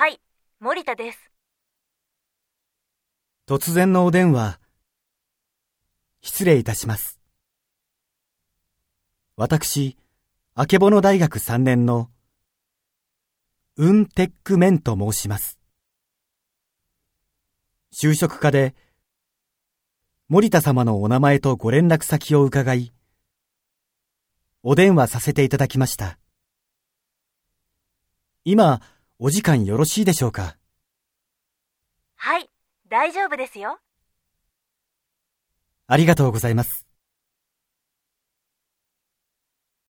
はい森田です。突然のお電話、失礼いたします。私、あけぼの大学3年の、ウンテックメンと申します。就職課で、森田様のお名前とご連絡先を伺い、お電話させていただきました。今、お時間よろしいでしょうか？はい、大丈夫ですよ。ありがとうございます。